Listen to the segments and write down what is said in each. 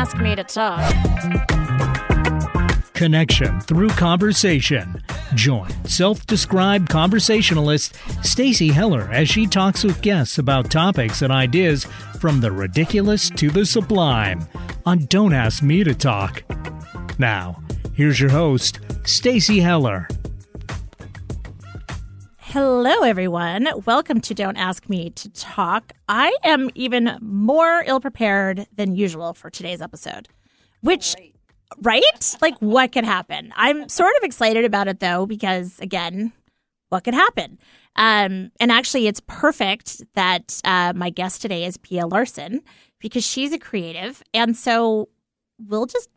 ask me to talk. Connection through conversation. Join self-described conversationalist Stacy Heller as she talks with guests about topics and ideas from the ridiculous to the sublime on Don't Ask Me to Talk. Now, here's your host, Stacy Heller. Hello, everyone. Welcome to Don't Ask Me to Talk. I am even more ill prepared than usual for today's episode, which, right? Like, what could happen? I'm sort of excited about it, though, because again, what could happen? Um, and actually, it's perfect that uh, my guest today is Pia Larson because she's a creative. And so we'll just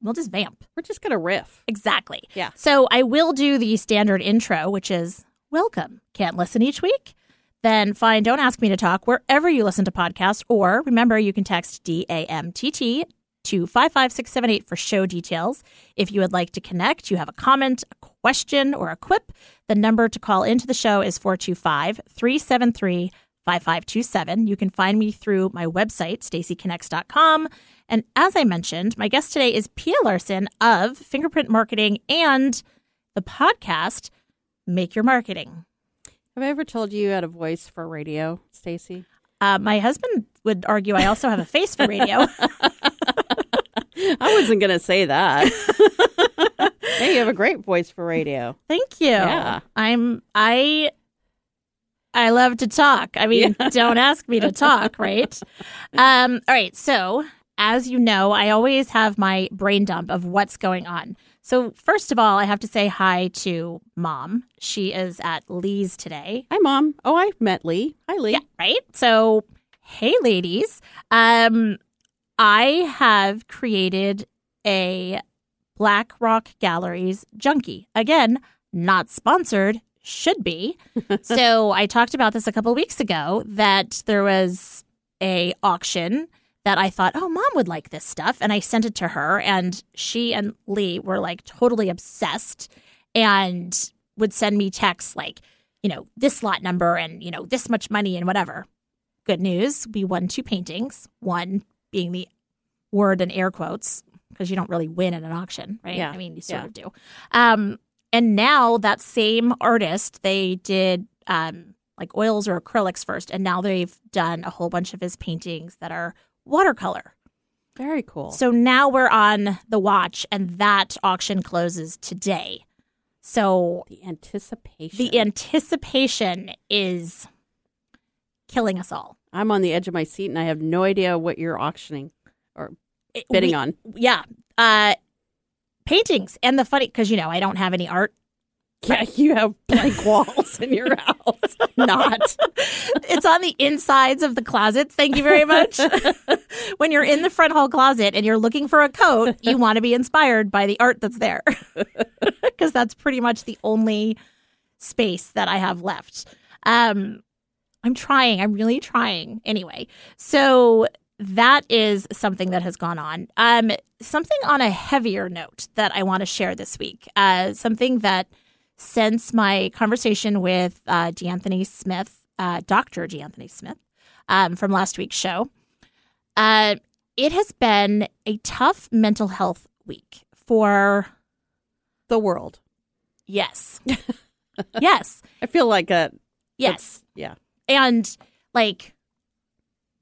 we'll just vamp. We're just gonna riff. Exactly. Yeah. So I will do the standard intro, which is welcome. Can't listen each week? Then fine, don't ask me to talk wherever you listen to podcasts. Or remember, you can text DAMTT to 55678 for show details. If you would like to connect, you have a comment, a question, or a quip, the number to call into the show is 425 373 5527. You can find me through my website, stacyconnects.com. And as I mentioned, my guest today is Pia Larson of Fingerprint Marketing and the podcast Make Your Marketing. Have I ever told you you had a voice for radio, Stacy? Uh, my husband would argue I also have a face for radio. I wasn't gonna say that. hey, you have a great voice for radio. Thank you. Yeah. I'm I I love to talk. I mean, don't ask me to talk, right? Um, all right. So, as you know, I always have my brain dump of what's going on. So, first of all, I have to say hi to mom. She is at Lee's today. Hi, mom. Oh, I met Lee. Hi, Lee. Yeah, right. So, hey, ladies. Um, I have created a Black Rock Galleries junkie. Again, not sponsored, should be. so, I talked about this a couple weeks ago that there was a auction that I thought, oh, mom would like this stuff. And I sent it to her, and she and Lee were like totally obsessed and would send me texts like, you know, this lot number and, you know, this much money and whatever. Good news, we won two paintings, one being the word in air quotes, because you don't really win at an auction, right? Yeah. I mean, you sort Yeah. of do. Um, and now that same artist, they did um, like oils or acrylics first, and now they've done a whole bunch of his paintings that are watercolor. Very cool. So now we're on the watch, and that auction closes today. So the anticipation. the anticipation is killing us all. I'm on the edge of my seat, and I have no idea what you're auctioning or bidding we- on. Yeah. Uh, paintings. And the funny, because, you know, I don't have any art. Yeah, you have blank walls in your house. Not. it's on the insides of the closets. Thank you very much. when you're in the front hall closet and you're looking for a coat, you want to be inspired by the art that's there. Because that's pretty much the only space that I have left. Um, I'm trying. I'm really trying. Anyway, so that is something that has gone on. Um, something on a heavier note that I want to share this week. Uh, something that since my conversation with uh, D'Anthony Smith, uh, Dr. D'Anthony Smith, um, from last week's show, uh, it has been a tough mental health week for, The world. yes, yes, I feel like a. yes. Yeah. And like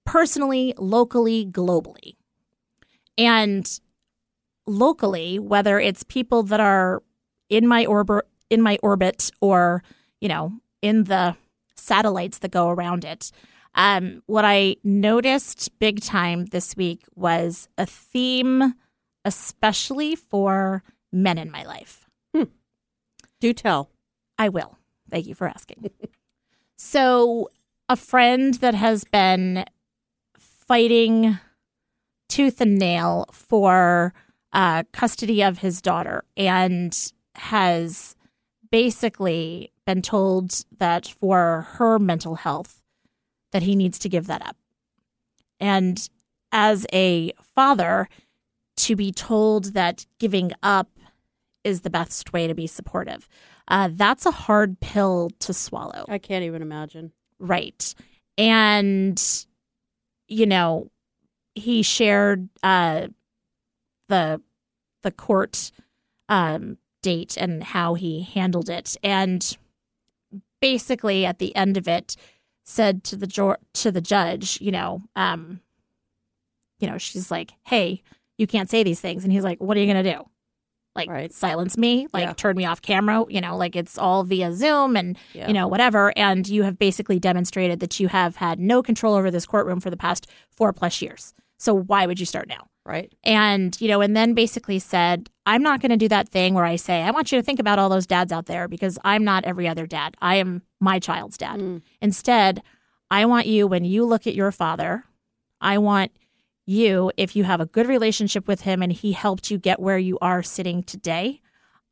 personally, locally, globally. And locally, whether it's people that are in my orbit in my orbit or, you know, in the satellites that go around it. Um, what I noticed big time this week was a theme, especially for men in my life. Do tell. I will. Thank you for asking. so, a friend that has been fighting tooth and nail for uh, custody of his daughter and has basically been told that for her mental health that he needs to give that up. And as a father, to be told that giving up is the best way to be supportive. Uh, that's a hard pill to swallow. I can't even imagine. Right. And, you know, he shared uh, the the court um, date and how he handled it, and basically at the end of it said to the jo- to the judge, you know, um, you know, she's like, "Hey, you can't say these things," and he's like, "What are you gonna do?" Like Right. silence me, like Yeah. turn me off camera, you know, like it's all via Zoom and Yeah. you know whatever. And you have basically demonstrated that you have had no control over this courtroom for the past four plus years. So why would you start now? Right. and you know and then basically said i'm not going to do that thing where i say i want you to think about all those dads out there because i'm not every other dad i am my child's dad Mm. instead i want you when you look at your father i want you if you have a good relationship with him and he helped you get where you are sitting today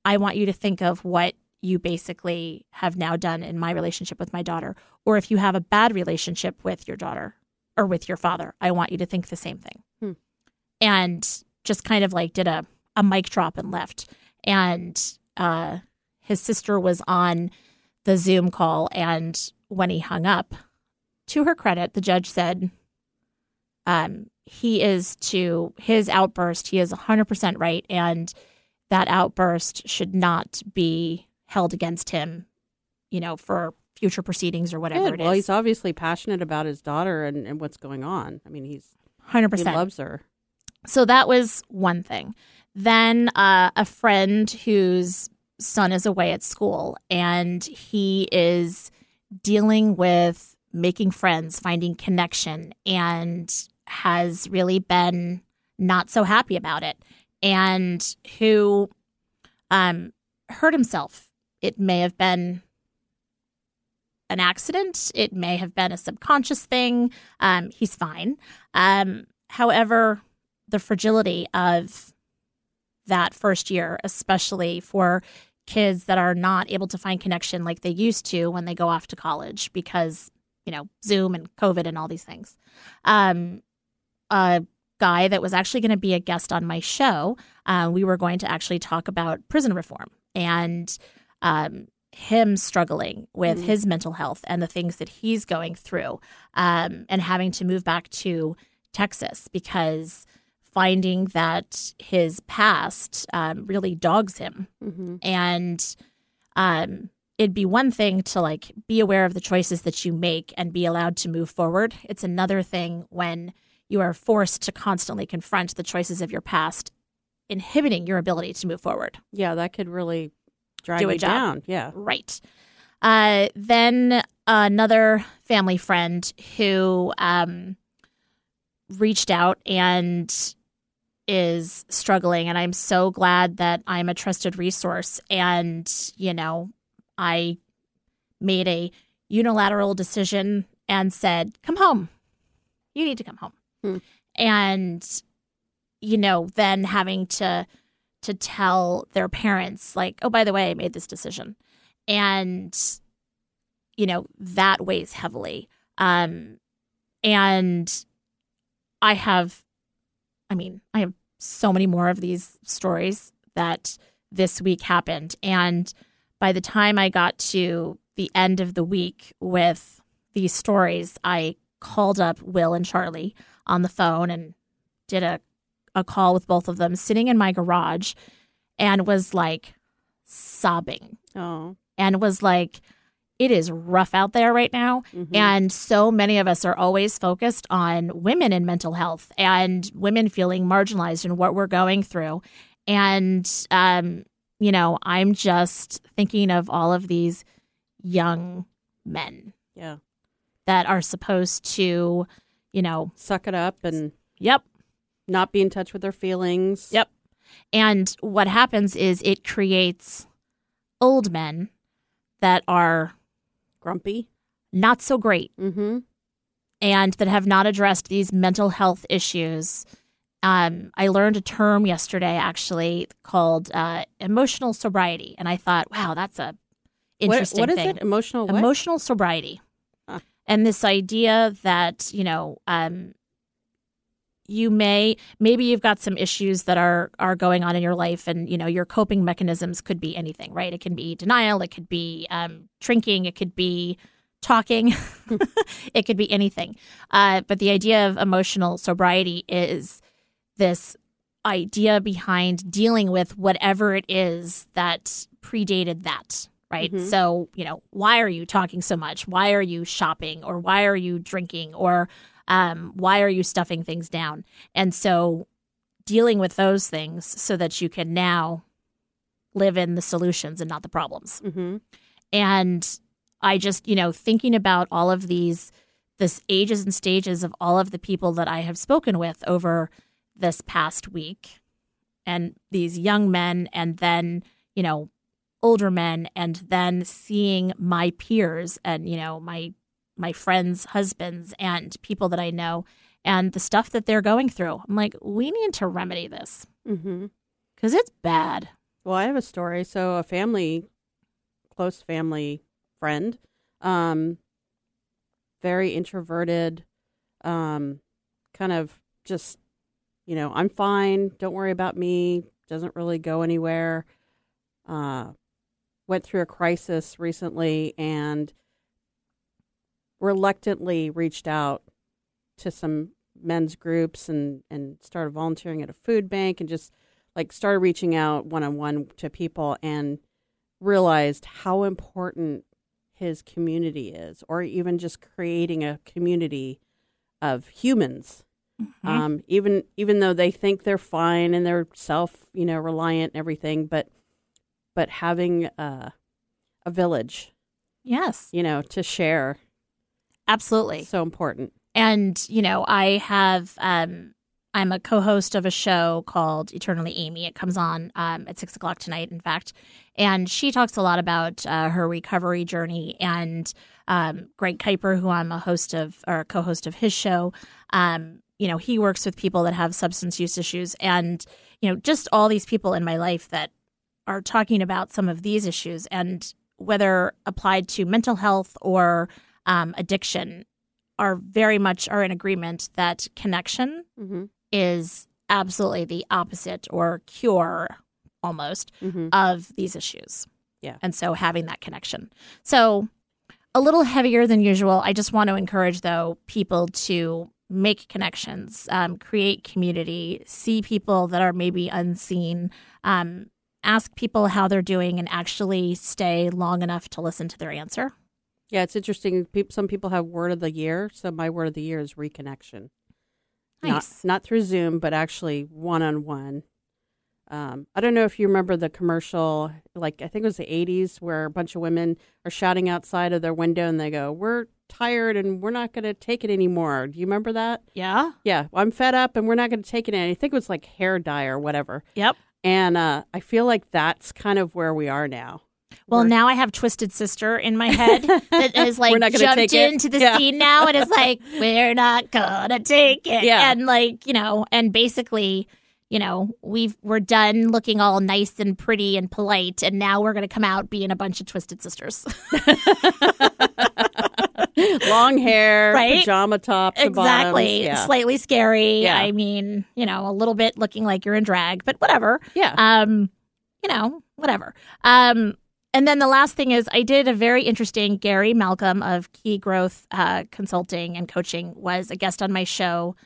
i want you to think of what you basically have now done in my relationship with my daughter or if you have a bad relationship with your daughter or with your father i want you to think the same thing. And just kind of like did a, a mic drop and left. And uh, his sister was on the Zoom call. And when he hung up, to her credit, the judge said, um, he is to his outburst, he is 100% right. And that outburst should not be held against him, you know, for future proceedings or whatever Good. it Well, he's obviously passionate about his daughter and, and what's going on. I mean, he's 100%. he loves her. So that was one thing. Then uh, a friend whose son is away at school and he is dealing with making friends, finding connection, and has really been not so happy about it. And who um, hurt himself. It may have been an accident. It may have been a subconscious thing. Um, he's fine. Um, however, the fragility of that first year, especially for kids that are not able to find connection like they used to when they go off to college because, you know, Zoom and COVID and all these things. Um, a guy that was actually going to be a guest on my show, uh, we were going to actually talk about prison reform and um, him struggling with Mhm. his mental health and the things that he's going through um, and having to move back to Texas because finding that his past um, really dogs him hmm and um, it'd be one thing to like be aware of the choices that you make and be allowed to move forward it's another thing when you are forced to constantly confront the choices of your past inhibiting your ability to move forward Yeah, that could really drag Do you down. Yeah. Right. Uh, then another family friend who um, reached out and is struggling. And I'm so glad that I'm a trusted resource. And, you know, I made a unilateral decision and said, come home. You need to come home. Hmm. And, you know, then having to to tell their parents like oh by the way i made this decision and you know that weighs heavily um and i have i mean i have so many more of these stories that this week happened and by the time i got to the end of the week with these stories i called up will and charlie on the phone and did a a call with both of them sitting in my garage and was like sobbing Oh. and was like it is rough out there right now Mhm. and so many of us are always focused on women in mental health and women feeling marginalized in what we're going through and um you know i'm just thinking of all of these young men yeah. that are supposed to you know Suck it up and yep not be in touch with their feelings. Yep. And what happens is it creates old men that are Grumpy. not so great Mm-hmm. and that have not addressed these mental health issues. Um, I learned a term yesterday actually called uh, emotional sobriety, and I thought, wow, that's a interesting what, what is thing. it? Emotional what? Emotional sobriety, Huh. and this idea that you know um, you may maybe you've got some issues that are are going on in your life and you know your coping mechanisms could be anything right? It can be denial it could be um, drinking it could be talking it could be anything. Uh, but the idea of emotional sobriety is this idea behind dealing with whatever it is that predated that right? Mhm. so you know why are you talking so much? Why are you shopping? Or why are you drinking? Or um, why are you stuffing things down and so dealing with those things so that you can now live in the solutions and not the problems Mm-hmm. and i just you know thinking about all of these this ages and stages of all of the people that i have spoken with over this past week and these young men and then you know older men and then seeing my peers and you know my my friends husbands and people that i know and the stuff that they're going through i'm like we need to remedy this Mm-hmm. because it's bad Well, I have a story. So a family, close family friend, um, very introverted, um, kind of just, you know, I'm fine. Don't worry about me. Doesn't really go anywhere. Uh, went through a crisis recently and reluctantly reached out to some men's groups and and started volunteering at a food bank and just like started reaching out one on one to people and realized how important his community is, or even just creating a community of humans. Mm-hmm. Um, even even though they think they're fine and they're self you know reliant and everything, but but having a, a village, yes you know, to share absolutely. So important. and you know i have um i'm a co-host of a show called eternally amy. It comes on um, at six o'clock tonight in fact. And she talks a lot about uh, her recovery journey and um, greg kuiper who i'm a host of or a co-host of his show. Um, you know he works with people that have substance use issues and you know just all these people in my life that are talking about some of these issues and whether applied to mental health or um, addiction are very much are in agreement that connection Mm-hmm. is absolutely the opposite or cure almost Mm-hmm. of these issues. Yeah. And so having that connection. So a little heavier than usual. I just want to encourage though people to make connections, um, create community, see people that are maybe unseen, um, ask people how they're doing, and actually stay long enough to listen to their answer. Yeah, it's interesting. Some people have word of the year. So my word of the year is reconnection. Nice. Not not through Zoom, but actually one on one. Um, I don't know if you remember the commercial, like I think it was the '80s, where a bunch of women are shouting outside of their window and they go, "We're tired and we're not going to take it anymore." Do you remember that? Yeah. Yeah, I'm fed up and we're not going to take it. any I think it was like hair dye or whatever. Yep. And uh, I feel like that's kind of where we are now. Well, We're- now I have Twisted Sister in my head that is like We're not gonna jumped it. into the Yeah. scene now and is like, we're not gonna take it. Yeah. And like, you know, and basically, you know, we've we're done looking all nice and pretty and polite, and now we're gonna come out being a bunch of Twisted Sisters. Long hair, Right? pajama top, bottoms. exactly. Yeah. Slightly scary. Yeah. I mean, you know, a little bit looking like you're in drag, but whatever. yeah. um you know whatever um and then the last thing is i did a very interesting gary malcolm of key growth uh, consulting and coaching was a guest on my show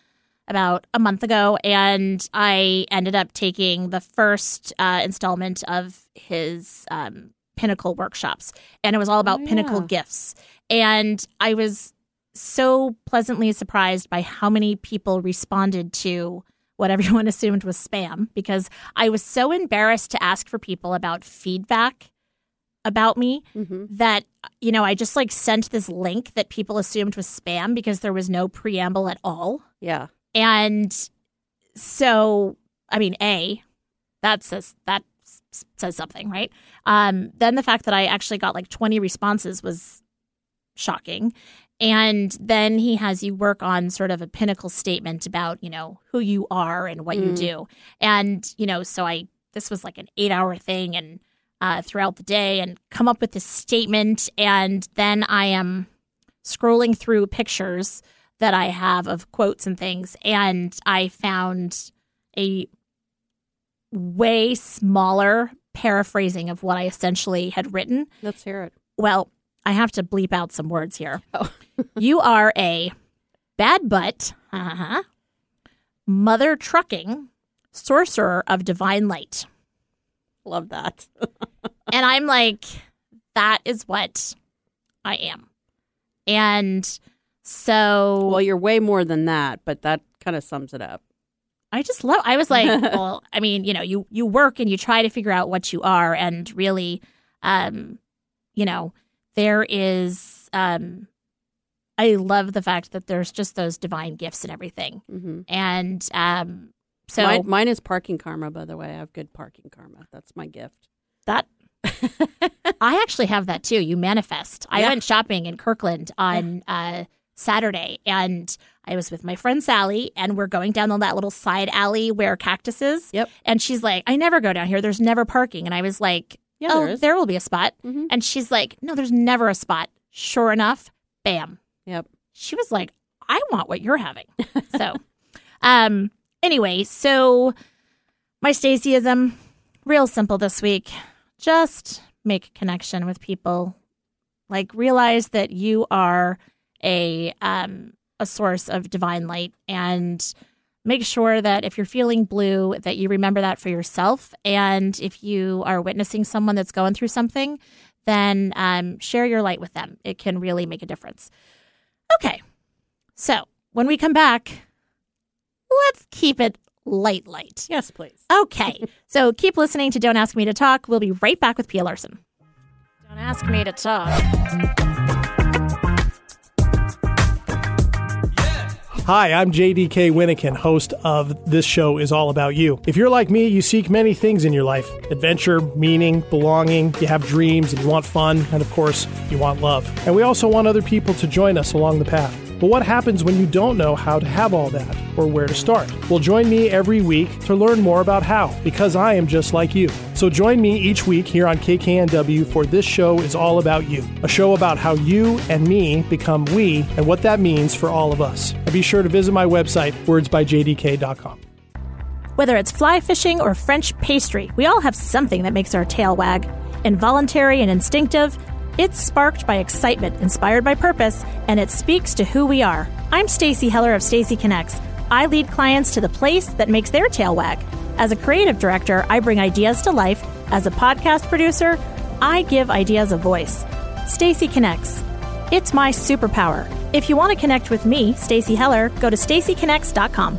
about a month ago and i ended up taking the first uh, installment of his um, pinnacle workshops and it was all about Oh, pinnacle gifts. And i was so pleasantly surprised by how many people responded to what everyone assumed was spam because I was so embarrassed to ask for people about feedback about me hmm that you know I just like sent this link that people assumed was spam because there was no preamble at all. Yeah. and so I mean a that says that says something right? Um then the fact that I actually got like 20 responses was shocking. And then he has you work on sort of a pinnacle statement about you know who you are and what you Mm. do. And you know so i this was like an eight hour thing and uh, throughout the day and come up with this statement and then i am scrolling through pictures that i have of quotes and things and i found a way smaller paraphrasing of what i essentially had written Let's hear it. well, I have to bleep out some words here. Oh. you are a bad butt, uh-huh, mother trucking, sorcerer of divine light. Love that. and I'm like, that is what I am. And so well, you're way more than that, but that kind of sums it up. I just love I was like, well, I mean, you know, you you work and you try to figure out what you are and really um you know, there is um I love the fact that there's just those divine gifts and everything. hmm And um so mine, mine is parking karma, by the way. I have good parking karma. That's my gift. that I actually have that too. You manifest. I went shopping in Kirkland on uh, Saturday, and I was with my friend Sally, and we're going down on that little side alley where cactuses. Yep. And she's like, "I never go down here. There's never parking." And I was like, Yeah, "Oh, there there will be a spot." Mhm. And she's like, "No, there's never a spot." Sure enough, bam. Yep. She was like, "I want what you're having." so, um, anyway, so my Stacyism, real simple this week. Just make connection with people. Like realize that you are a um a source of divine light and make sure that if you're feeling blue that you remember that for yourself and if you are witnessing someone that's going through something then um, share your light with them it can really make a difference okay so when we come back let's keep it light light Yes, please. Okay. so keep listening to Don't Ask Me to Talk. We'll be right back with Pia Larson. Don't ask me to talk. Hi, I'm JDK Winnikin, host of This Show is All About You. If you're like me, you seek many things in your life adventure, meaning, belonging, you have dreams, and you want fun, and of course, you want love. And we also want other people to join us along the path. But what happens when you don't know how to have all that or where to start? Well, join me every week to learn more about how, because I am just like you. So join me each week here on KKNW for This Show is All About You, a show about how you and me become we and what that means for all of us. And be sure to visit my website, wordsbyjdk.com. Whether it's fly fishing or French pastry, we all have something that makes our tail wag. Involuntary and instinctive, it's sparked by excitement, inspired by purpose, and it speaks to who we are. I'm Stacy Heller of Stacy Connects. I lead clients to the place that makes their tail wag. As a creative director, I bring ideas to life. As a podcast producer, I give ideas a voice. Stacy Connects. It's my superpower. If you want to connect with me, Stacy Heller, go to stacyconnects.com.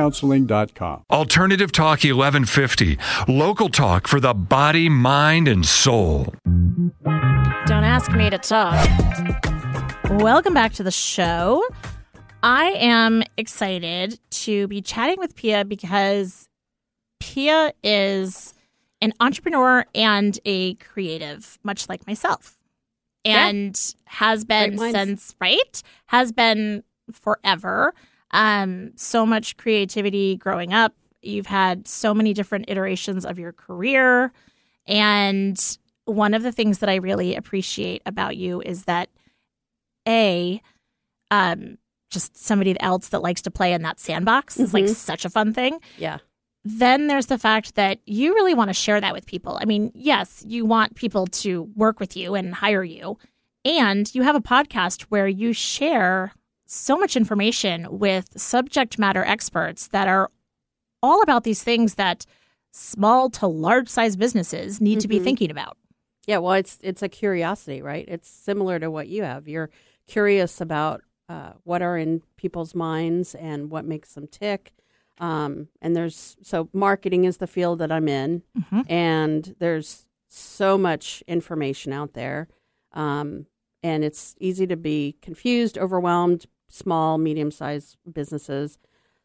kuipercounseling.com. Alternative Talk 1150, local talk for the body, mind, and soul. Don't ask me to talk. Welcome back to the show. I am excited to be chatting with Pia because Pia is an entrepreneur and a creative, much like myself, and has been since right has been forever. Um, so much creativity growing up. You've had so many different iterations of your career, and one of the things that I really appreciate about you is that a um just somebody else that likes to play in that sandbox is like Mhm. such a fun thing. Yeah. Then there's the fact that you really want to share that with people. I mean, yes, you want people to work with you and hire you. And you have a podcast where you share so much information with subject matter experts that are all about these things that small to large size businesses need to be Mhm. thinking about. Yeah, well, it's it's a curiosity, right? It's similar to what you have. You're curious about uh, what are in people's minds and what makes them tick. Um, and there's so marketing is the field that I'm in, Mhm. and there's so much information out there, um, and it's easy to be confused, overwhelmed. Small, medium-sized businesses.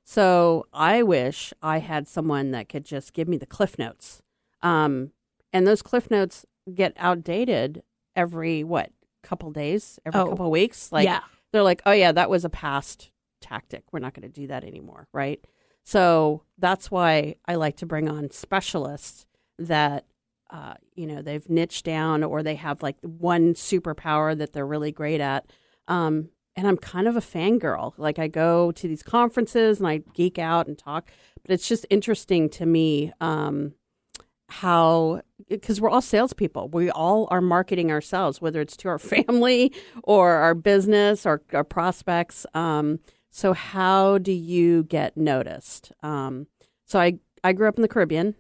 So I wish I had someone that could just give me the cliff notes. Um, and those cliff notes get outdated every what couple days, every Oh. couple weeks. Like yeah. they're like, oh yeah, that was a past tactic. We're not going to do that anymore, right? So that's why I like to bring on specialists that uh, you know they've niched down or they have like one superpower that they're really great at. Um, and I'm kind of a fangirl. Like I go to these conferences and I geek out and talk, but it's just interesting to me um, how because we're all salespeople. We all are marketing ourselves, whether it's to our family or our business or our prospects. Um, so how do you get noticed? Um, so I I grew up in the Caribbean,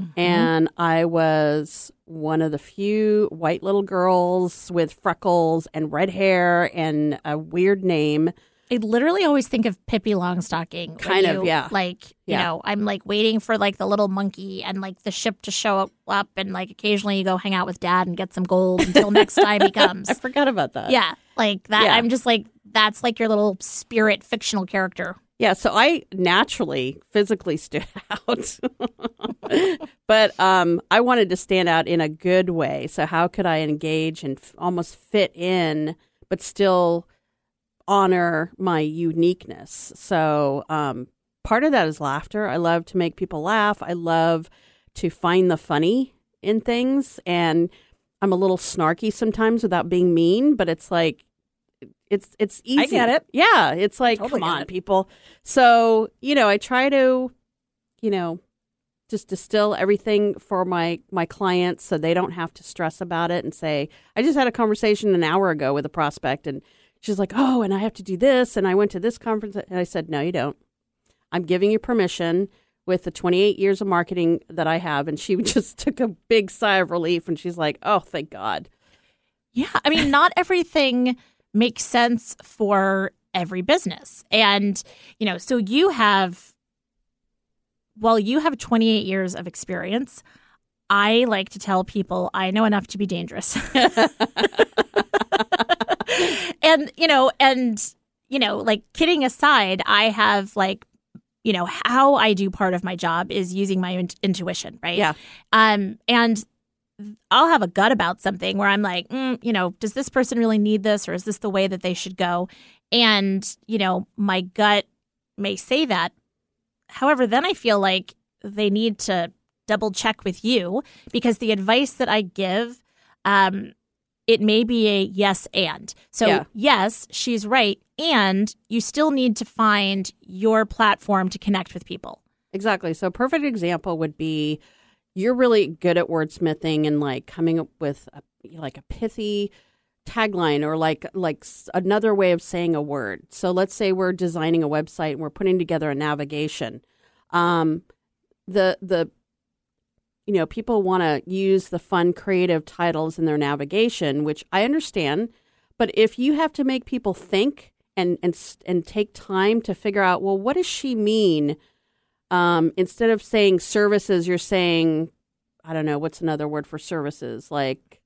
Mm-hmm. and I was one of the few white little girls with freckles and red hair and a weird name. I literally always think of Pippi Longstocking. Kind of, yeah. Like, you Yeah. know, I'm like waiting for like the little monkey and like the ship to show up, up and like occasionally you go hang out with dad and get some gold until next time he comes. I forgot about that. Yeah. Like that. Yeah. I'm just like, that's like your little spirit fictional character. Yeah, so I naturally physically stood out. But um, I wanted to stand out in a good way. So, how could I engage and f- almost fit in, but still honor my uniqueness? So, um, part of that is laughter. I love to make people laugh. I love to find the funny in things. And I'm a little snarky sometimes without being mean, but it's like, it's it's easy. I get it. Yeah, it's like Totally come on, it. people. So you know, I try to, you know, just distill everything for my my clients so they don't have to stress about it and say, I just had a conversation an hour ago with a prospect and she's like, "Oh, and I have to do this and I went to this conference." And I said, "No, you don't. I'm giving you permission." With the 28 years of marketing that I have, and she just took a big sigh of relief, and she's like, "Oh, thank God." Yeah. I mean, not everything makes sense for every business. And, you know, so you have, well, you have 28 years of experience. I like to tell people I know enough to be dangerous. and, you know, and, you know, like kidding aside, I have like, you know, how I do part of my job is using my in- intuition, right? Yeah. Um, and I'll have a gut about something where I'm like, mm, you know, does this person really need this or is this the way that they should go? And, you know, my gut may say that. However, then I feel like they need to double check with you because the advice that I give, um, it may be a yes and. So, Yeah. yes, she's right. And you still need to find your platform to connect with people. Exactly. So a perfect example would be you're really good at wordsmithing and like coming up with a, like a pithy tagline or like like another way of saying a word. So let's say we're designing a website and we're putting together a navigation. Um, the the you know people want to use the fun creative titles in their navigation, which I understand. But if you have to make people think and and and take time to figure out, well, what does she mean? um, instead of saying services, you're saying, I don't know, what's another word for services? Like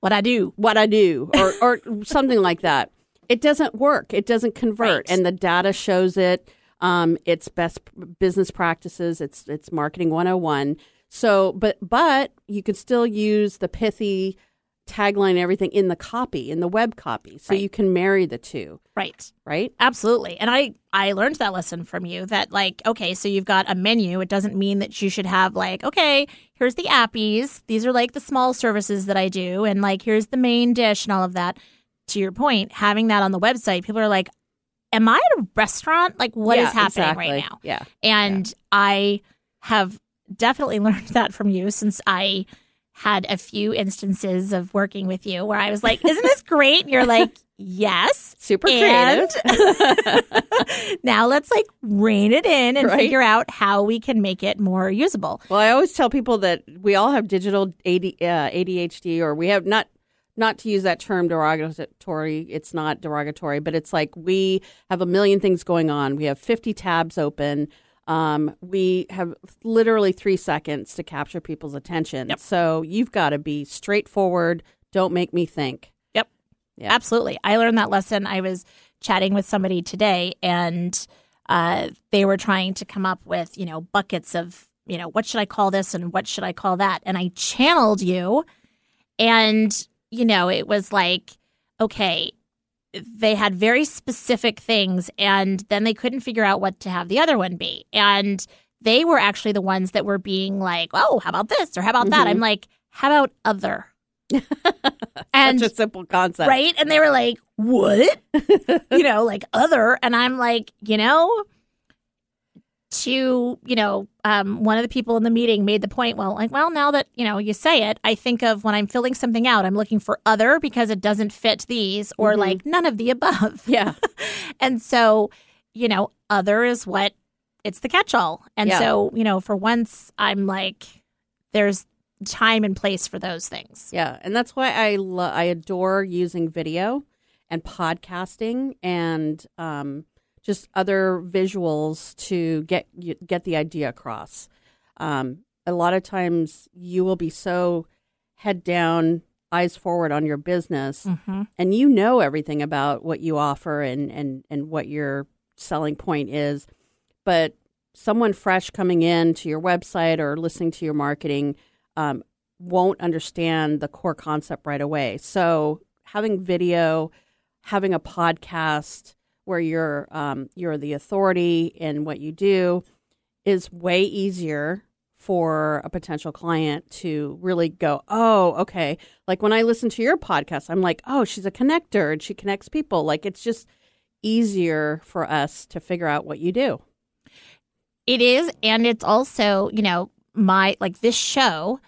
What I do. what I do or, or something like that. It doesn't work. It doesn't convert. Right. And the data shows it. Um, it's best business practices. It's, it's marketing 101. So, but, but you could still use the pithy tagline and everything in the copy, in the web copy. So Right. you can marry the two, Right. right? Absolutely. And I I learned that lesson from you that like okay, so you've got a menu. It doesn't mean that you should have like okay, here's the appies. These are like the small services that I do and like here's the main dish and all of that. To your point, having that on the website, people are like am I at a restaurant? Like what is Yeah, happening exactly. right now? Yeah. And I have definitely learned that from you since I had a few instances of working with you where I was like, isn't this great? And you're like, yes. Super And- creative. now let's like rein it in and Right. figure out how we can make it more usable. Well, I always tell people that we all have digital AD, uh, ADHD, or we have not not to use that term derogatory. It's not derogatory, but it's like we have a million things going on. We have fifty tabs open. Um, we have literally three seconds to capture people's attention. So you've got to be straightforward. Don't make me think. Yep. Yeah. Absolutely. I learned that lesson. I was chatting with somebody today and uh, they were trying to come up with, you know, buckets of, you know, what should I call this and what should I call that? And I channeled you and, you know, it was like, okay, they had very specific things and then they couldn't figure out what to have the other one be. And they were actually the ones that were being like, "Oh, how about this or how about that?" I'm mm-hmm. like, "How about other?" and Such a simple concept. right? And they were like, "What?" you know, like other, and I'm like, you know, to you know, um, one of the people in the meeting made the point. Well, like, well, now that you know you say it, I think of when I'm filling something out, I'm looking for other because it doesn't fit these, or Mhm. like none of the above. Yeah. And so, you know, other is what it's the catch all. And Yeah. so, you know, for once, I'm like, there's time and place for those things. Yeah, and that's why I lo- I adore using video and podcasting and um, just other visuals to get get the idea across. Um, a lot of times, you will be so head down, eyes forward on your business, Mm-hmm. and you know everything about what you offer and and and what your selling point is, but someone fresh coming in to your website or listening to your marketing um, won't understand the core concept right away. So having video, having a podcast where you're um, you're the authority in what you do is way easier for a potential client to really go, oh, okay. Like when I listen to your podcast, I'm like, oh, she's a connector and she connects people. Like it's just easier for us to figure out what you do. It is, and it's also, you know, my like this show.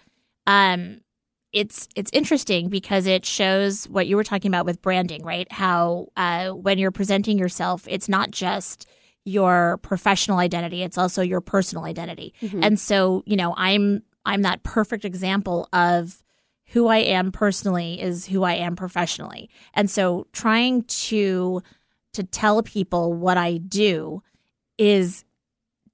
Um, it's it's interesting because it shows what you were talking about with branding, right? How uh, when you're presenting yourself, it's not just your professional identity; it's also your personal identity. And so, you know, I'm I'm that perfect example of who I am personally is who I am professionally. And so, trying to to tell people what I do is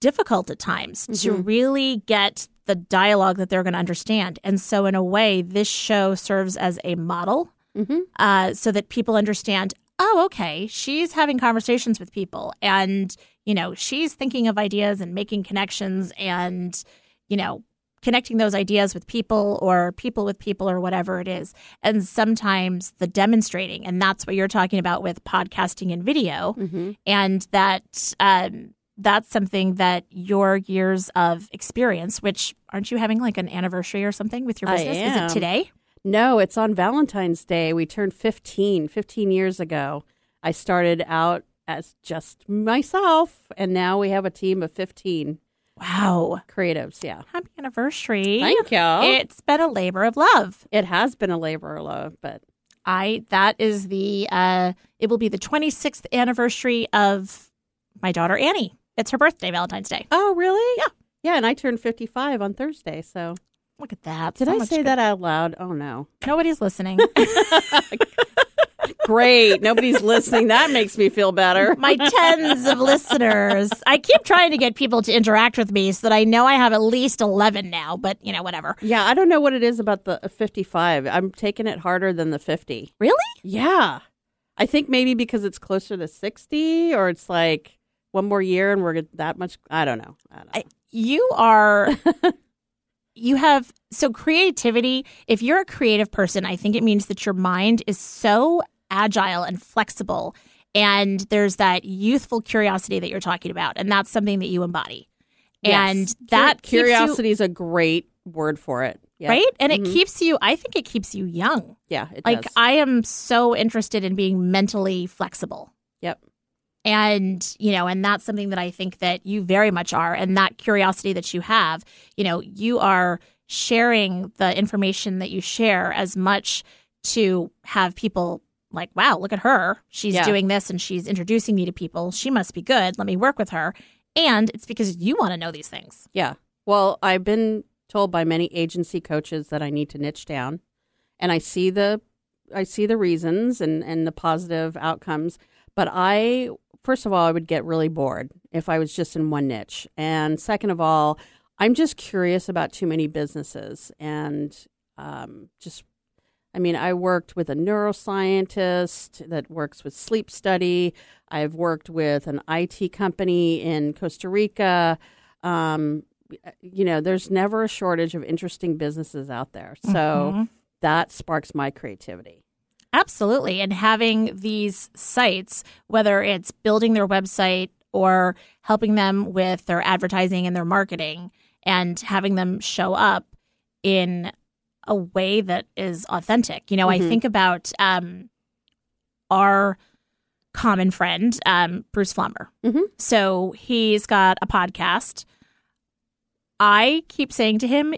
difficult at times to really get the dialogue that they're going to understand. And so, in a way, this show serves as a model Mm-hmm. uh, so that people understand. Oh, okay. She's having conversations with people, and you know, she's thinking of ideas and making connections, and you know, connecting those ideas with people or people with people or whatever it is. And sometimes the demonstrating, and that's what you're talking about with podcasting and video, Mm-hmm. and that um, that's something that your years of experience, which aren't you having like an anniversary or something with your business? Is it today? No, it's on Valentine's Day. We turned 15, 15 years ago. I started out as just myself, and now we have a team of 15 Wow. creatives. Yeah. Happy anniversary. Thank you. It's been a labor of love. It has been a labor of love, but I that is the uh it will be the 26th anniversary of my daughter Annie. It's her birthday, Valentine's Day. oh, really? Yeah. Yeah, and I turned 55 on Thursday. So Look at that. did So I say good- that out loud? Oh, no. Nobody's listening. Great. Nobody's listening. That makes me feel better. my tens of listeners. I keep trying to get people to interact with me so that I know I have at least 11 now, but you know, whatever. Yeah, I don't know what it is about the uh, 55. I'm taking it harder than the 50. Really? Yeah. I think maybe because it's closer to 60 or it's like one more year and we're that much. I don't know. I don't know. I- You are you have so creativity, if you're a creative person, I think it means that your mind is so agile and flexible and there's that youthful curiosity that you're talking about and that's something that you embody. And Yes. that Cur- keeps you- curiosity is a great word for it. Yeah. right? And Mhm. it keeps you I think it keeps you young. Yeah, it Like does. I am so interested in being mentally flexible. And you know and that's something that i think that you very much are. And that curiosity that you have you know you are sharing the information that you share as much to have people like wow look at her. She's Yeah. doing this and she's introducing me to people. She must be good. Let me work with her. And it's because you want to know these things. Yeah. Well, I've been told by many agency coaches that I need to niche down, and I see the I see the reasons and and the positive outcomes. But I, first of all, I would get really bored if I was just in one niche, and second of all, I'm just curious about too many businesses and um, just. I mean, I worked with a neuroscientist that works with sleep study. I've worked with an IT company in Costa Rica. Um, you know, there's never a shortage of interesting businesses out there. So Mhm. that sparks my creativity. Absolutely. And having these sites, whether it's building their website or helping them with their advertising and their marketing, and having them show up in a way that is authentic. You know, I Mhm. think about um, our common friend, um, Bruce Flummer. Mhm. So he's got a podcast. I keep saying to him,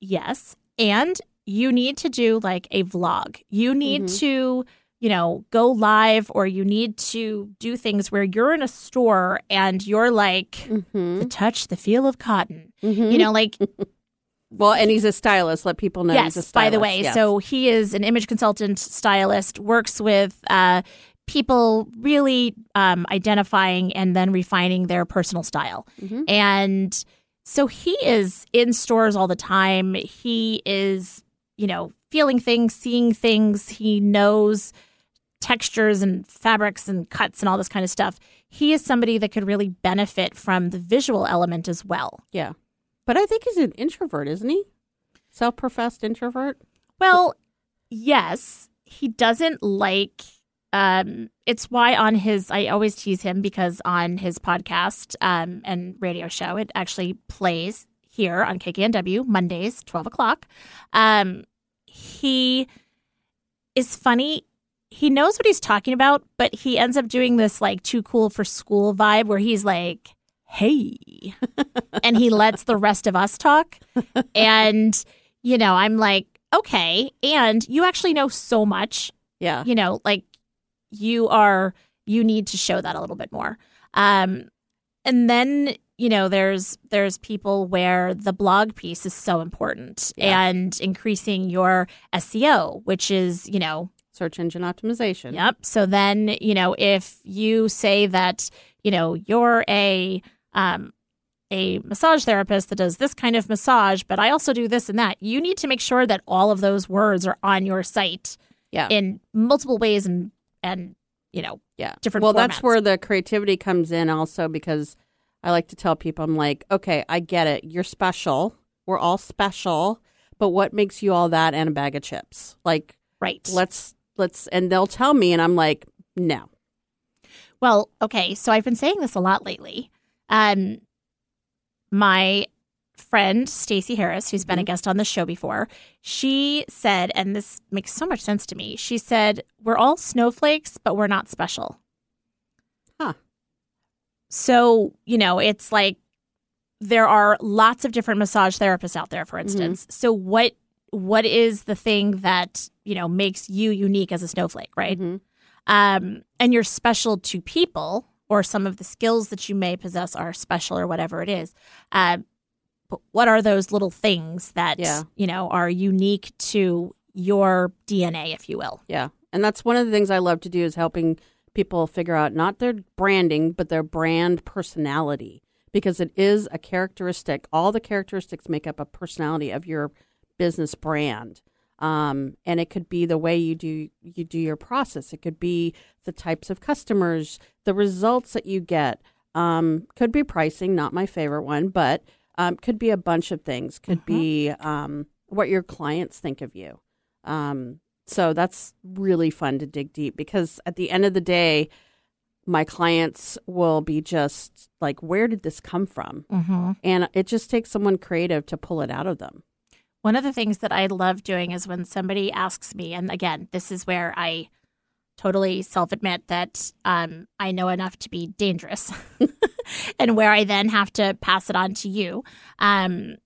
yes, and you need to do like a vlog. You need Mhm. to, you know, go live or you need to do things where you're in a store and you're like Mm-hmm. the touch, the feel of cotton. Mhm. You know, like well, and he's a stylist. Let people know. he's a yes, by the way. yes. So he is an image consultant, stylist, works with uh, people really um, identifying and then refining their personal style. Mhm. And so he is in stores all the time. He is, you know, feeling things, seeing things. He knows textures and fabrics and cuts and all this kind of stuff. He is somebody that could really benefit from the visual element as well. yeah, but I think he's an introvert, isn't he? Self-professed introvert. Well, yes, he doesn't like. Um, it's why on his, I always tease him because on his podcast um, and radio show, it actually plays here on KKNW Mondays, twelve o'clock. Um, he is funny. He knows what he's talking about, but he ends up doing this like too cool for school vibe where he's like, "Hey," and he lets the rest of us talk, and you know, I'm like, okay. And you actually know so much, Yeah, you know, like you are, you need to show that a little bit more. Um, and then, you know, there's, there's people where the blog piece is so important Yeah. and increasing your SEO, which is, you know, search engine optimization. Yep. So then, you know, if you say that, you know, you're a um a massage therapist that does this kind of massage, but I also do this and that, you need to make sure that all of those words are on your site Yeah. in multiple ways and and you know, yeah different well that's where the creativity comes in also because i like to tell people i'm like okay i get it you're special we're all special but what makes you all that and a bag of chips like right. let's let's and they'll tell me and i'm like no Well, okay, so I've been saying this a lot lately. Um, my friend Stacey Harris, who's been a guest on the show before, she said, and this makes so much sense to me. She said, "We're all snowflakes, but we're not special." So you know, it's like there are lots of different massage therapists out there, for instance. So what what is the thing that you know makes you unique as a snowflake, right? Mhm. um, and you're special to people, or some of the skills that you may possess are special, or whatever it is. Uh, but what are those little things that Yeah. you know are unique to your DNA, if you will? yeah and that's one of the things i love to do is helping people figure out not their branding but their brand personality. Because it is a characteristic all the characteristics make up a personality of your business brand. Um, and it could be the way you do you do your process. It could be the types of customers the results that you get. Um, could be pricing not my favorite one but um, could be a bunch of things. Could be um, what your clients think of you. Um, so that's really fun to dig deep because at the end of the day, my clients will be just like, where did this come from? Mm-hmm. And it just takes someone creative to pull it out of them. One of the things that I love doing is when somebody asks me, and again, this is where I totally self admit that um, I know enough to be dangerous, and where I then have to pass it on to you. Um,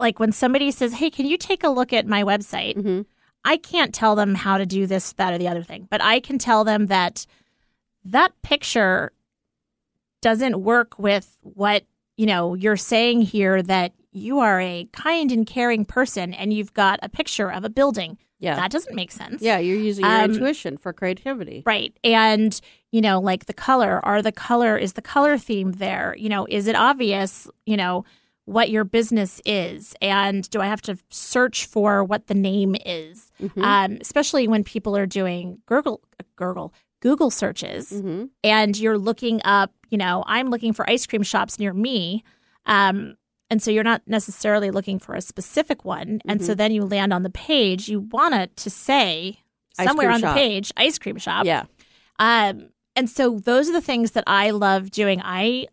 like when somebody says, Hey, can you take a look at my website? Mm-hmm. I can't tell them how to do this, that, or the other thing, but I can tell them that that picture doesn't work with what you know you're saying here that you are a kind and caring person and you've got a picture of a building. Yeah. that doesn't make sense. Yeah, you're using your Um, intuition for creativity. right. And you know like the color are the color is the color theme there? You know is it obvious? You know what your business is and do i have to search for what the name is Mhm. um, especially when people are doing gurgle gurgle google searches Mm-hmm. and you're looking up, you know, I'm looking for ice cream shops near me. Um, and so you're not necessarily looking for a specific one. And so then you land on the page, you want it to say Ice somewhere on shop. the page, ice cream shop. Yeah. Um, and so those are the things that I love doing. I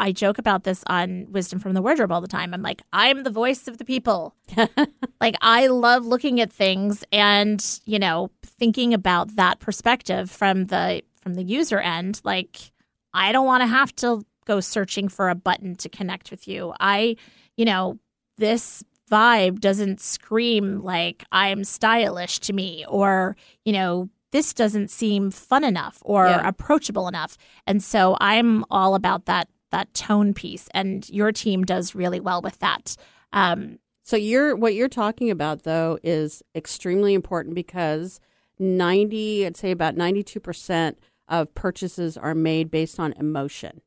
I joke about this on Wisdom from the Wardrobe all the time. I'm like, I'm the voice of the people. like I love looking at things and, you know, thinking about that perspective from the from the user end. Like I don't want to have to go searching for a button to connect with you. I, you know, this vibe doesn't scream like I'm stylish to me or, you know, this doesn't seem fun enough or Yeah. approachable enough. And so I'm all about that that tone piece and your team does really well with that. Um, So you're what you're talking about though is extremely important because 90 I'd say about 92% of purchases are made based on emotion.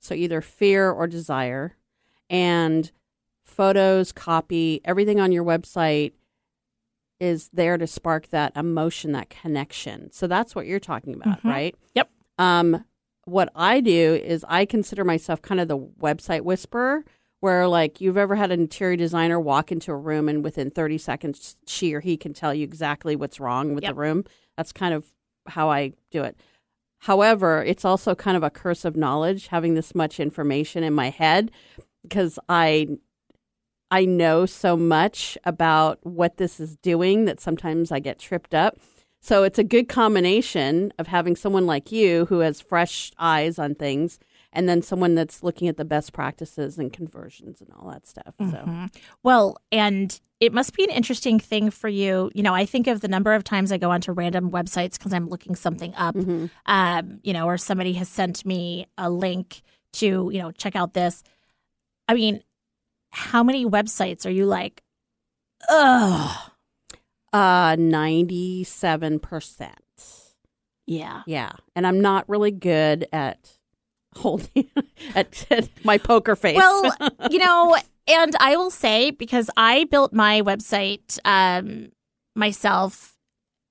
So either fear or desire and photos, copy, everything on your website is there to spark that emotion, that connection. So that's what you're talking about, Mhm. right? Yep. Um, what I do is I consider myself kind of the website whisperer, where like you've ever had an interior designer walk into a room and within 30 seconds she or he can tell you exactly what's wrong with Yep. the room. That's kind of how I do it. However, it's also kind of a curse of knowledge having this much information in my head because I I know so much about what this is doing that sometimes I get tripped up. So it's a good combination of having someone like you who has fresh eyes on things and then someone that's looking at the best practices and conversions and all that stuff. So Mhm. Well, and it must be an interesting thing for you. You know, I think of the number of times I go onto random websites because I'm looking something up, Mhm. um, you know, or somebody has sent me a link to, you know, check out this. I mean, how many websites are you like, ugh? Uh 97%. Yeah. Yeah. And I'm not really good at holding at, at my poker face. Well, you know, and I will say because I built my website um, myself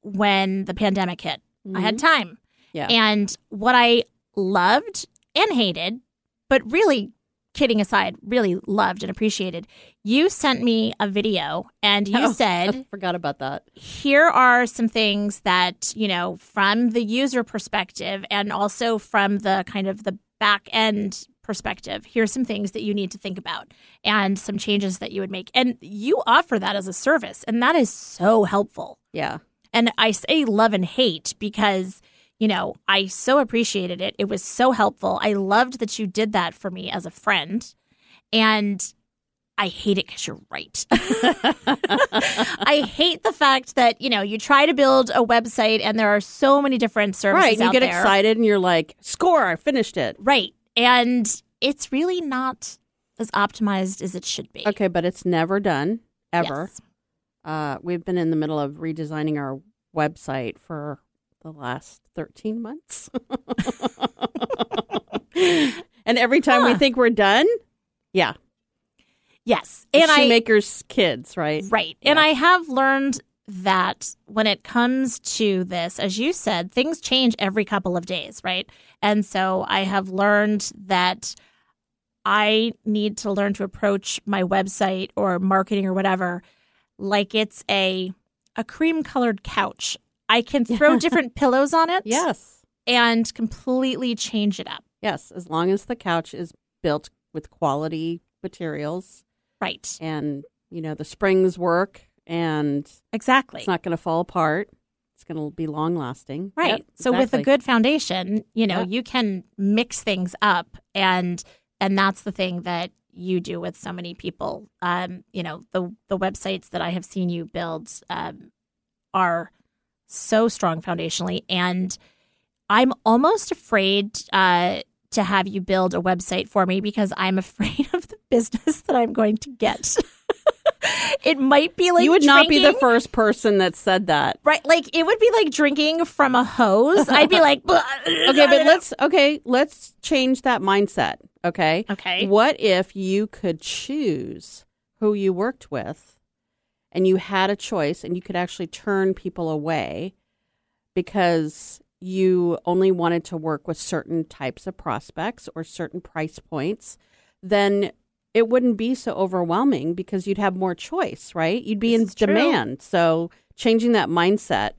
when the pandemic hit. I had time. Mm-hmm. Yeah. And what I loved and hated, but really kidding aside, really loved and appreciated, you sent me a video and you Oh, said, I forgot about that. here are some things that, you know, from the user perspective and also from the kind of the back end perspective, here's some things that you need to think about and some changes that you would make. And you offer that as a service, and that is so helpful. Yeah. And I say love and hate because, you know, I so appreciated it. It was so helpful. I loved that you did that for me as a friend. And I hate it because you're right. I hate the fact that, you know, you try to build a website and there are so many different services. Right. You get there. excited and you're like, score, I finished it. Right. And it's really not as optimized as it should be. Okay, but it's never done, ever. Yes. Uh, we've been in the middle of redesigning our website for the last 13 months. and every time we think we're done, yeah. Yes. And And I shoemaker's kids, right? Right. And I have learned that when it comes to this, as you said, things change every couple of days, right? And so I have learned that I need to learn to approach my website or marketing or whatever like it's a a cream colored couch. I can throw different pillows on it Yes. and completely change it up. Yes. As long as the couch is built with quality materials Right. and, you know, the springs work and Exactly. it's not going to fall apart. It's going to be long lasting. Right. Yep, so with a good foundation, you know, you can mix things up and and that's the thing that you do with so many people. Um, you know, the the websites that I have seen you build um, are so strong foundationally and I'm almost afraid uh, to have you build a website for me because I'm afraid of the business that I'm going to get. it might be like you would not be the first person that said that. Right, like it would be like drinking from a hose. I'd be like, Okay, but let's okay, let's change that mindset. Okay. Okay. What if you could choose who you worked with and you had a choice and you could actually turn people away because you only wanted to work with certain types of prospects or certain price points, then it wouldn't be so overwhelming because you'd have more choice, right? You'd be This in is true. demand. So changing that mindset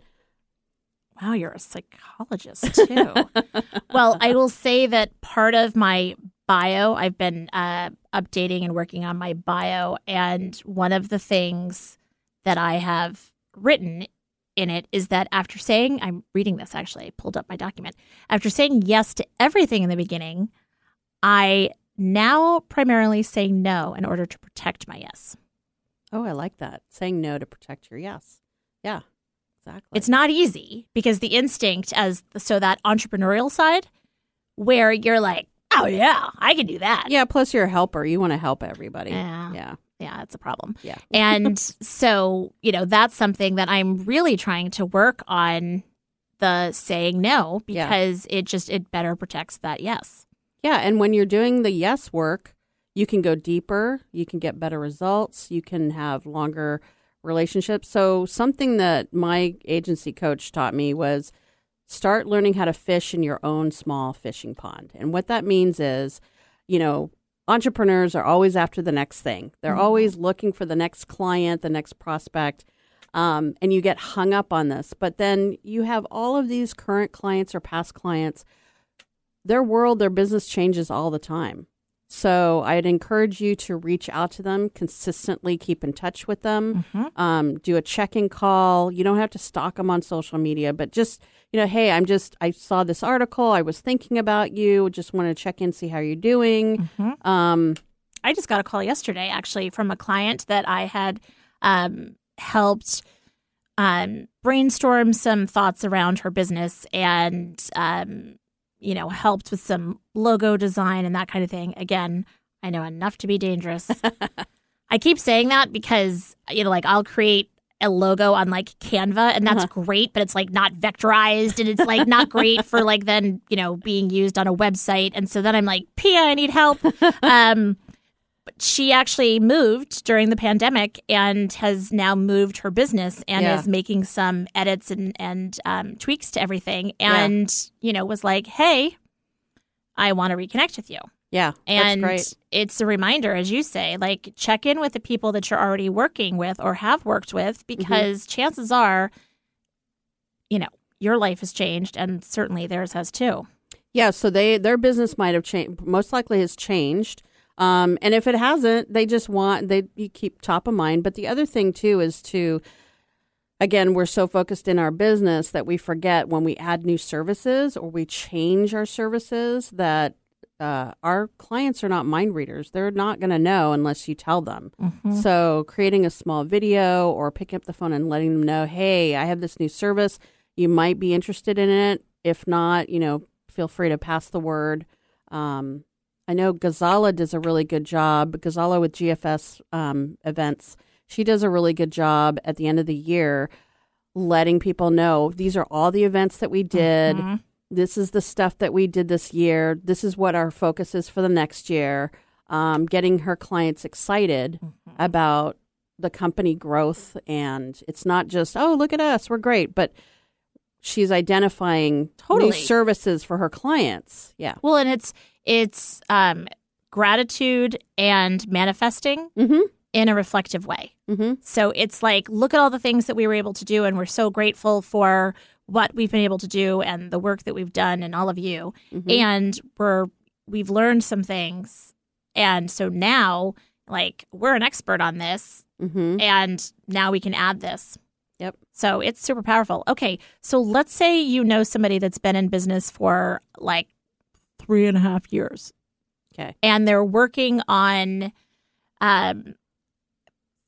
Wow, you're a psychologist too. well, I will say that part of my bio, I've been uh, updating and working on my bio, and one of the things that I have written in it is that after saying, I'm reading this actually, I pulled up my document. After saying yes to everything in the beginning, I now primarily say no in order to protect my yes. Oh, I like that. Saying no to protect your yes. Yeah, exactly. It's not easy because the instinct as so that entrepreneurial side where you're like, "Oh yeah, I can do that." yeah. Plus, you're a helper. You want to help everybody. Yeah. Yeah. Yeah, that's a problem. Yeah. And so, you know, that's something that I'm really trying to work on the saying no Yeah. because it just it better protects that yes. Yeah, and when you're doing the yes work, you can go deeper, you can get better results, you can have longer relationships. So, something that my agency coach taught me was start learning how to fish in your own small fishing pond. And what that means is, you know, entrepreneurs are always after the next thing. They're always looking for the next client, the next prospect. Um, and you get hung up on this. But then you have all of these current clients or past clients their world, their business changes all the time. So I'd encourage you to reach out to them consistently, keep in touch with them, um, do a check-in call. You don't have to stalk them on social media, but just you know, hey, I'm just I saw this article. I was thinking about you. Just want to check in, see how you're doing. Um, I just got a call yesterday actually from a client that I had um, helped um, brainstorm some thoughts around her business and, um, you know, helped with some logo design and that kind of thing. Again, I know enough to be dangerous. I keep saying that because, you know, like I'll create a logo on like Canva and that's great, but it's like not vectorized and it's like not great for like then, you know, being used on a website. And so then I'm like, Pia, I need help. um, she actually moved during the pandemic and has now moved her business and Yeah. is making some edits and, and um, tweaks to everything. Yeah. And, you know, was like, hey, I want to reconnect with you. yeah, And that's great. it's a reminder, as you say, like check in with the people that you're already working with or have worked with, Mm-hmm. because chances are, you know, your life has changed and certainly theirs has too. Yeah, so they their business might have changed. Most likely has changed. Um, and if it hasn't, they just want they you keep top of mind. But the other thing too is to again, we're so focused in our business that we forget when we add new services or we change our services that uh, our clients are not mind readers. They're not going to know unless you tell them. So, creating a small video or picking up the phone and letting them know, hey, I have this new service. You might be interested in it. If not, you know, feel free to pass the word. Um, I know Gazala does a really good job. Gazala with GFS um, events, she does a really good job at the end of the year letting people know these are all the events that we did. This is the stuff that we did this year. This is what our focus is for the next year. Um, getting her clients excited about the company growth. And it's not just, oh, look at us, we're great. But she's identifying Totally. new services for her clients. Yeah. Well, and it's it's um, gratitude and manifesting Mm-hmm. in a reflective way. Mm-hmm. So it's like, look at all the things that we were able to do, and we're so grateful for what we've been able to do and the work that we've done, and all of you. Mm-hmm. And we're we've learned some things, and so now, like, we're an expert on this, Mm-hmm. and now we can add this. Yep. So it's super powerful. Okay, so let's say you know somebody that's been in business for like three and a half years Okay. and they're working on um,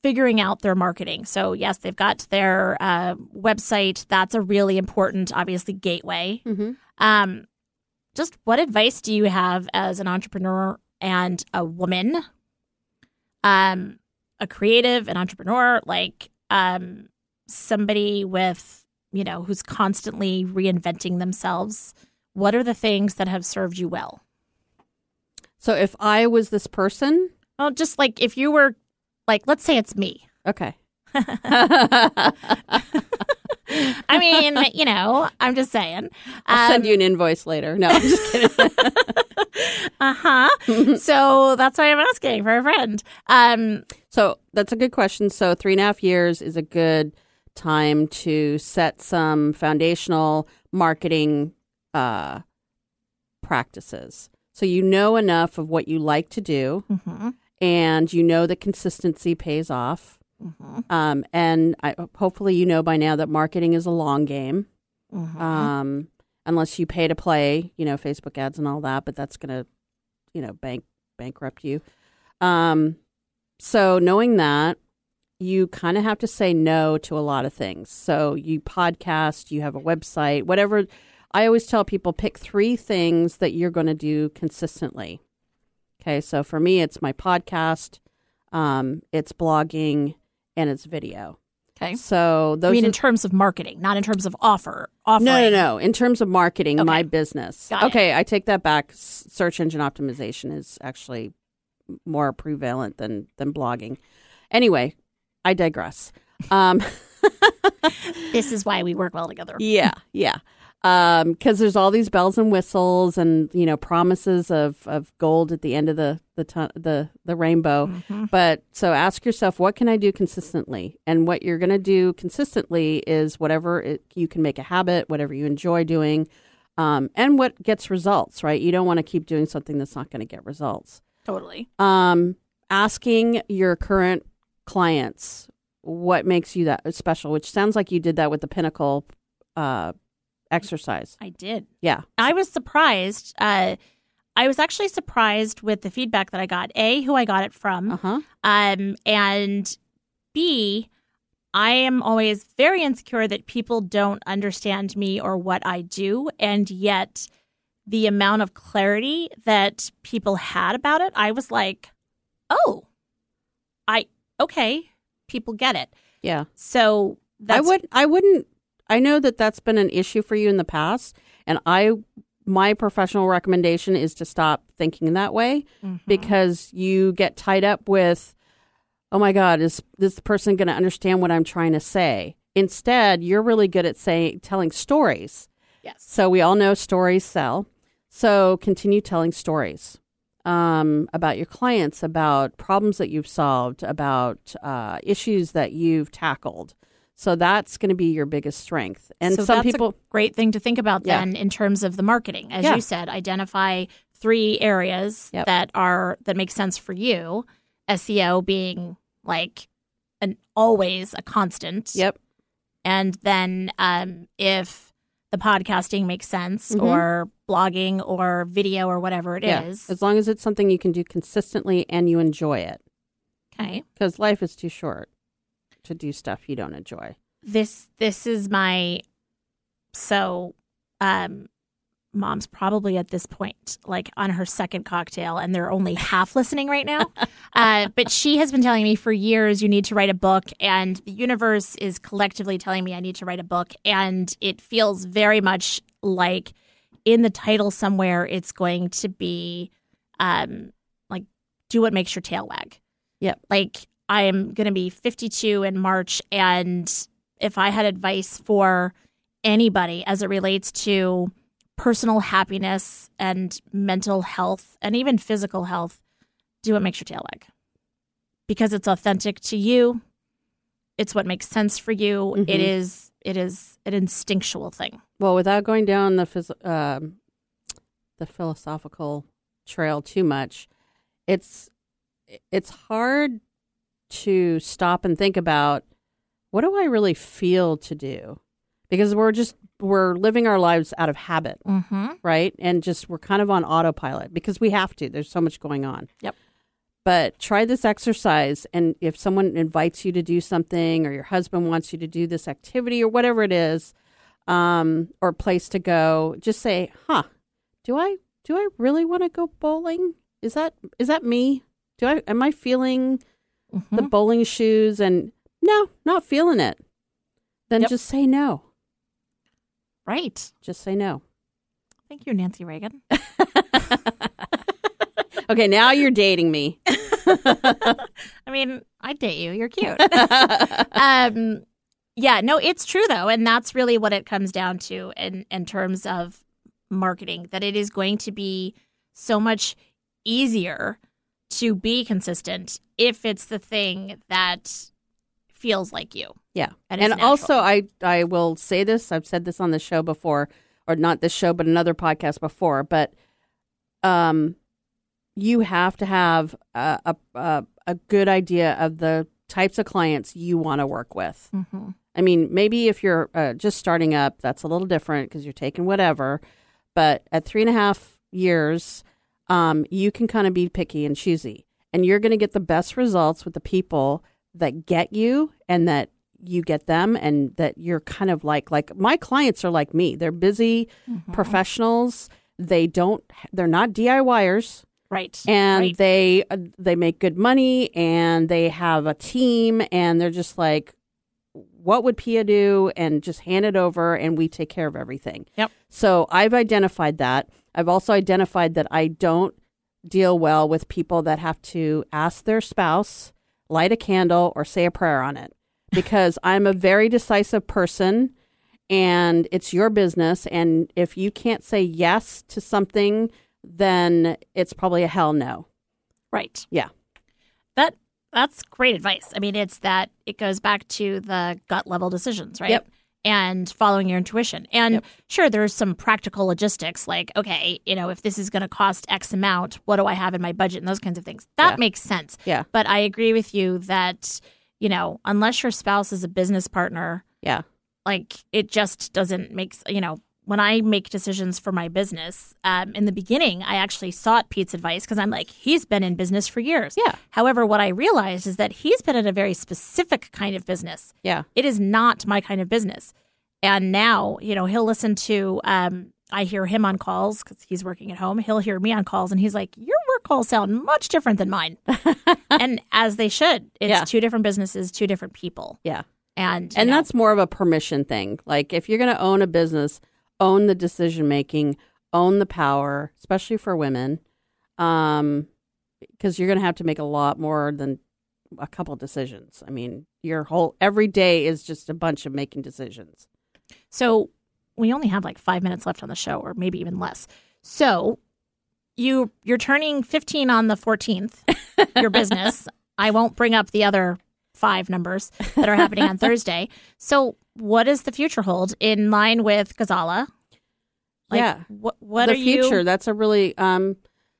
figuring out their marketing. So, yes, they've got their uh, website. That's a really important, obviously, gateway. Mm-hmm. Um, just what advice do you have as an entrepreneur and a woman, um, a creative, an entrepreneur, like um, somebody with, you know, who's constantly reinventing themselves? What are the things that have served you well? So if I was this person, Well, just like if you were, like, let's say it's me. okay. I mean, you know, I'm just saying. I'll send you an invoice later. No, I'm just kidding. Uh huh. so that's why I'm asking for a friend. Um, so that's a good question. So three and a half years is a good time to set some foundational marketing uh, practices. So you know enough of what you like to do, Mm-hmm. and you know that consistency pays off. Mm-hmm. Um, and I, hopefully, you know by now that marketing is a long game. Mm-hmm. Um, unless you pay to play, you know, Facebook ads and all that, but that's gonna, you know, bank bankrupt you. Um, so knowing that, you kind of have to say no to a lot of things. So you podcast, you have a website, whatever. I always tell people pick three things that you're going to do consistently. Okay, so for me, it's my podcast, um, it's blogging, and it's video. Okay. So those I mean, are- in terms of marketing, not in terms of offer. Offering. no, no, no. In terms of marketing, Okay. my business. Got it. okay, I take that back. S- Search engine optimization is actually more prevalent than than blogging. Anyway, I digress. Um, This is why we work well together. yeah, yeah. Because there's all these bells and whistles, and you know promises of, of gold at the end of the the tu- the the rainbow. Mm-hmm. But so ask yourself, what can I do consistently? And what you're going to do consistently is whatever it, you can make a habit, whatever you enjoy doing, um, and what gets results. Right? You don't want to keep doing something that's not going to get results. Totally. Um, asking your current clients what makes you that special, which sounds like you did that with the Pinnacle uh, exercise. I did. Yeah. I was surprised. Uh, I was actually surprised with the feedback that I got. A, who I got it from, Uh huh. um, and B, I am always very insecure that people don't understand me or what I do, and yet the amount of clarity that people had about it, I was like, oh, I okay, people get it. Yeah. So that's I would. I wouldn't. I know that that's been an issue for you in the past, and I. My professional recommendation is to stop thinking that way Mhm. because you get tied up with, oh my God, is this person going to understand what I'm trying to say? Instead, you're really good at saying telling stories. yes, So we all know stories sell. So continue telling stories um, about your clients, about problems that you've solved, about uh, issues that you've tackled. So that's going to be your biggest strength. And so some that's people, a great thing to think about Yeah. then in terms of the marketing. As Yeah. you said, identify three areas Yep. that are that make sense for you. SEO being like an always a constant. yep, And then um, if the podcasting makes sense Mhm. or blogging or video or whatever it is, yeah, as long as it's something you can do consistently and you enjoy it, Okay. because life is too short to do stuff you don't enjoy. this this is my so um mom's probably at this point like on her second cocktail and they're only half listening right now uh, but she has been telling me for years you need to write a book and the universe is collectively telling me i need to write a book and it feels very much like in the title somewhere it's going to be um like do what makes your tail wag Yep. like i am going to be 52 in march and if I had advice for anybody as it relates to personal happiness and mental health and even physical health, do what makes your tail wag. Because it's authentic to you. It's what makes sense for you. Mhm. It is it is an instinctual thing. Well, without going down the phys- um, the philosophical trail too much, it's it's hard to stop and think about what do I really feel to do because we're just we're living our lives out of habit, Mm-hmm. right? And just we're kind of on autopilot because we have to. There's so much going on. Yep. But try this exercise, and if someone invites you to do something, or your husband wants you to do this activity, or whatever it is, um, or place to go, just say, "Huh, do I do I really want to go bowling? Is that is that me? Do I am I feeling Mm-hmm. the bowling shoes and no, not feeling it? Then Yep. just say no. Right. Just say no. Thank you, Nancy Reagan. Okay, now you're dating me. I mean, I'd date you. You're cute. um, yeah, no, it's true though, and that's really what it comes down to in in terms of marketing. That it is going to be so much easier to be consistent if it's the thing that feels like you. Yeah. And And, also. I I will say this, I've said this on the show before or not this show but another podcast before, but um you have to have a a, a, good idea of the types of clients you want to work with. Mhm. I mean, maybe if you're uh, just starting up, that's a little different because you're taking whatever. But at three and a half years, um, you can kind of be picky and choosy, and you're going to get the best results with the people that get you and that you get them, and that you're kind of like like my clients are like me. They're busy professionals. They don't. They're not DIYers Right. and right. they uh, they make good money and they have a team and they're just like what would Pia do and just hand it over and we take care of everything. Yep. So I've identified that. I've also identified that I don't deal well with people that have to ask their spouse, light a candle or say a prayer on it because I'm a very decisive person and it's your business and if you can't say yes to something then it's probably a hell no. Right. Yeah. That that's great advice. I mean, it's that it goes back to the gut level decisions, right? Yep. And following your intuition. And Yep. sure, there's some practical logistics like, okay, you know, if this is going to cost X amount, what do I have in my budget and those kinds of things. That Yeah. makes sense. Yeah. But I agree with you that, you know, unless your spouse is a business partner, Yeah. like it just doesn't make you know when i make decisions for my business um, in the beginning i actually sought pete's advice because i'm like he's been in business for years Yeah. however what i realized is that he's been in a very specific kind of business Yeah. it is not my kind of business and now you know he'll listen to um, i hear him on calls because he's working at home he'll hear me on calls and he's like your work calls sound much different than mine and as they should it's Yeah. two different businesses two different people Yeah. and And know, that's more of a permission thing. Like if you're going to own a business, own the decision making, own the power, especially for women. Um because you're going to have to make a lot more than a couple decisions. I mean, your whole every day is just a bunch of making decisions. So we only have like five minutes left on the show, or maybe even less. So you you're turning 15 on the 14th. Your business. I won't bring up the other five numbers that are happening on Thursday. So what does the future hold in line with Gazala? Like, Yeah. What what the are future, you? that's a really um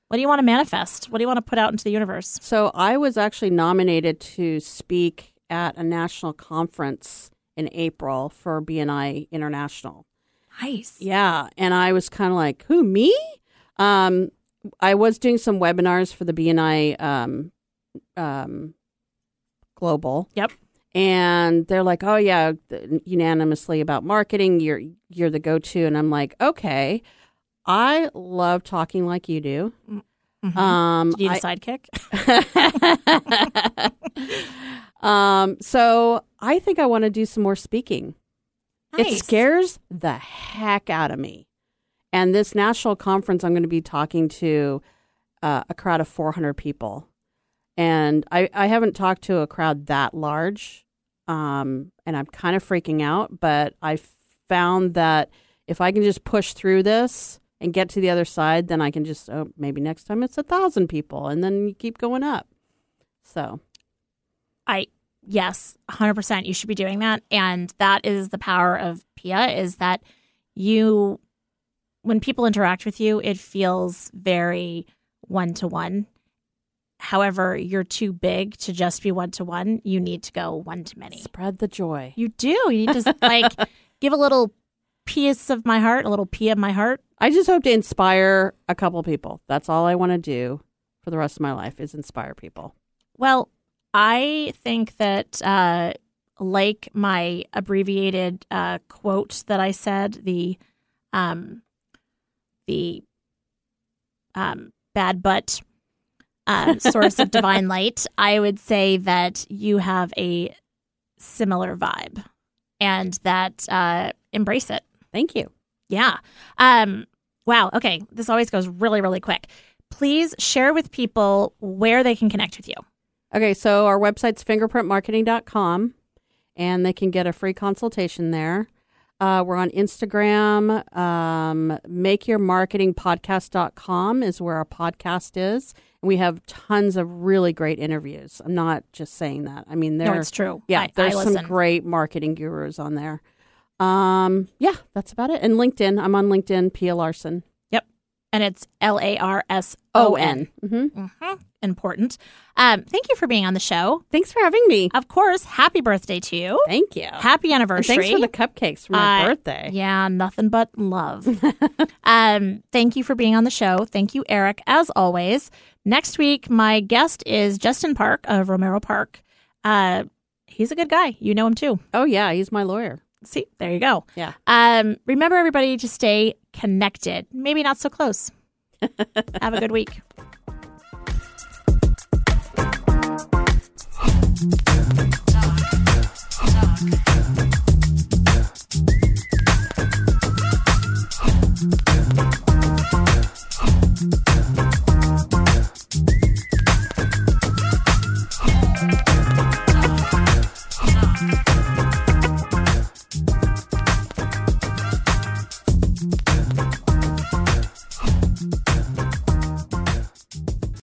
What do you want to manifest? What do you want to put out into the universe? So I was actually nominated to speak at a national conference in April for BNI International. Nice. Yeah, and I was kind of like, "Who me?" Um, I was doing some webinars for the BNI um, um, Global. Yep. And they're like, "Oh yeah, unanimously about marketing. You're you're the go-to." And I'm like, "Okay." I love talking like you do. Mhm. Um, Do you need a I- sidekick? um, so I think I want to do some more speaking. It scares the heck out of me. And this national conference, I'm going to be talking to uh, a crowd of 400 people. And I, I haven't talked to a crowd that large. Um, and I'm kind of freaking out, but I found that if I can just push through this and get to the other side, then I can just, oh, maybe next time it's a thousand people. And then you keep going up. So, I yes, 100% you should be doing that and that is the power of Pia is that you when people interact with you it feels very one to one. However, you're too big to just be one to one. You need to go one to many. spread the joy. You do. You need to like give a little piece of my heart, a little pea of my heart. I just hope to inspire a couple people. That's all I want to do for the rest of my life is inspire people. Well, I think that, uh, like my abbreviated uh, quote that I said, the um, the um, bad butt uh, source of divine light, I would say that you have a similar vibe, and that uh, embrace it. Thank you. Yeah. Um, wow. Okay. This always goes really, really quick. Please share with people where they can connect with you. Okay, so our website's fingerprintmarketing.com and they can get a free consultation there. Uh, we're on Instagram. Um, MakeYourMarketingPodcast.com is where our podcast is. And we have tons of really great interviews. I'm not just saying that. I mean, there. No, it's true. Yeah, I- I there's some great marketing gurus on there. Um, yeah, that's about it. And LinkedIn. I'm on LinkedIn. Pia Larson. And it's L A R S O N. Mm-hmm. Mhm. Important. Um, thank you for being on the show. Thanks for having me. Of course, happy birthday to you. Thank you. Happy And anniversary. thanks for the cupcakes for my Uh, birthday. Yeah, nothing but love. um, thank you for being on the show. Thank you, Eric, as always. Next week, my guest is Justin Park of Romero Park. Uh, he's a good guy. You know him too. Oh yeah, he's my lawyer. See, there you go. Yeah. Um, remember, everybody, to stay connected. Maybe not so close. Have a good week. Yeah.